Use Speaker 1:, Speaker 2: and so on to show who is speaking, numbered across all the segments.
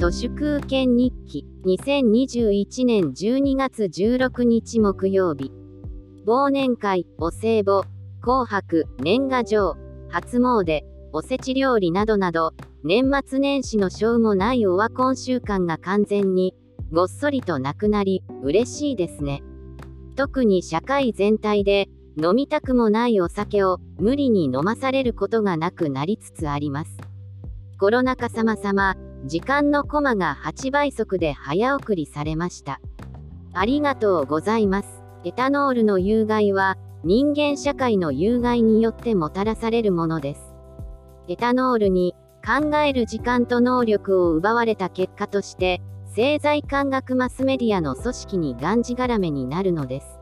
Speaker 1: 都市空権日記2021年12月16日木曜日。忘年会お歳暮紅白年賀状初詣おせち料理などなど年末年始のしょうもないオワコン習慣が完全にごっそりとなくなり嬉しいですね。特に社会全体で飲みたくもないお酒を無理に飲まされることがなくなりつつあります。コロナ禍様々時間のコマが8倍速で早送りされました。ありがとうございます。エタノールの有害は人間社会の有害によってもたらされるものです。エタノールに考える時間と能力を奪われた結果として政財官学マスメディアの組織にがんじがらめになるのです。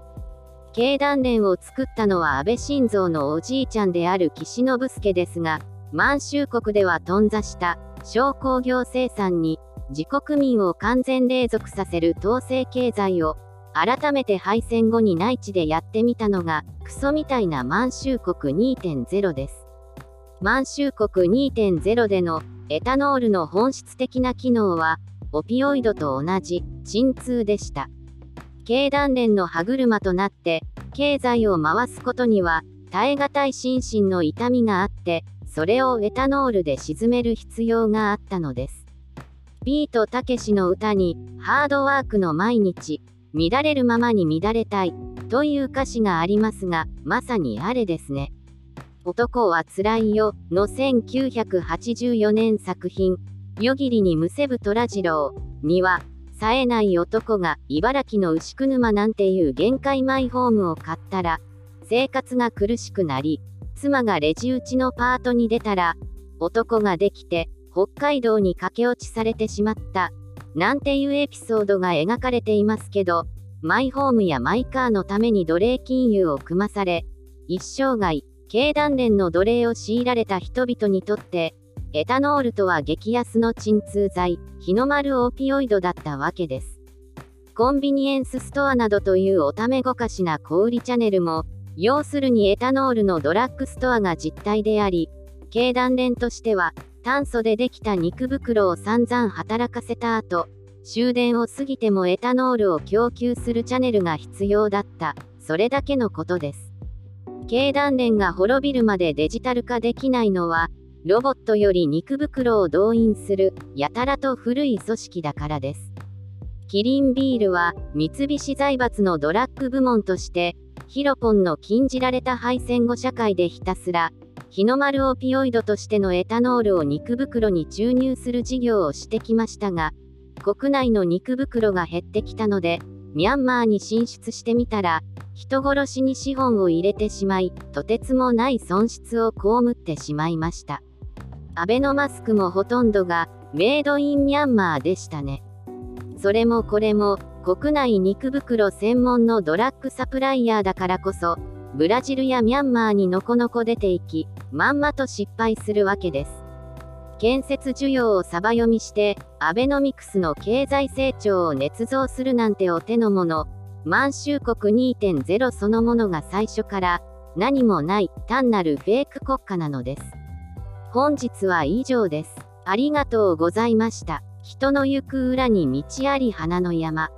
Speaker 1: 経団連を作ったのは安倍晋三のおじいちゃんである岸信介ですが満州国では頓挫した。小工業生産に自国民を完全隷属させる統制経済を改めて敗戦後に内地でやってみたのがクソみたいな満州国2.0です。満州国2.0でのエタノールの本質的な機能はオピオイドと同じ鎮痛でした。経団連の歯車となって経済を回すことには耐え難い心身の痛みがあってそれをエタノールで沈める必要があったのです。ビートたけしの歌にハードワークの毎日乱れるままに乱れたいという歌詞がありますがまさにあれですね。男はつらいよの1984年作品。夜霧にむせぶ虎次郎には冴えない男が茨城の牛久沼なんていう限界マイホームを買ったら生活が苦しくなり妻がレジ打ちのパートに出たら男ができて北海道に駆け落ちされてしまったなんていうエピソードが描かれていますけどマイホームやマイカーのために奴隷金融を組まされ一生涯経団連の奴隷を強いられた人々にとってエタノールとは激安の鎮痛剤、日の丸オピオイドだったわけです。コンビニエンスストアなどというおためごかしな小売チャンネルも、要するにエタノールのドラッグストアが実態であり、経団連としては、炭素でできた肉袋を散々働かせた後、終電を過ぎてもエタノールを供給するチャンネルが必要だった、それだけのことです。経団連が滅びるまでデジタル化できないのは、ロボットより肉袋を動員する、やたらと古い組織だからです。キリンビールは、三菱財閥のドラッグ部門として、ヒロポンの禁じられた敗戦後社会でひたすら、日の丸オピオイドとしてのエタノールを肉袋に注入する事業をしてきましたが、国内の肉袋が減ってきたので、ミャンマーに進出してみたら、人殺しに資本を入れてしまい、とてつもない損失を被ってしまいました。アベノマスクもほとんどがメイドインミャンマーでしたね。それもこれも国内肉袋専門のドラッグサプライヤーだからこそブラジルやミャンマーにのこのこ出ていきまんまと失敗するわけです。建設需要をサバ読みしてアベノミクスの経済成長を捏造するなんてお手の物満州国2.0そのものが最初から何もない単なるフェイク国家なのです。本日は以上です。ありがとうございました。人の行く裏に道あり花の山。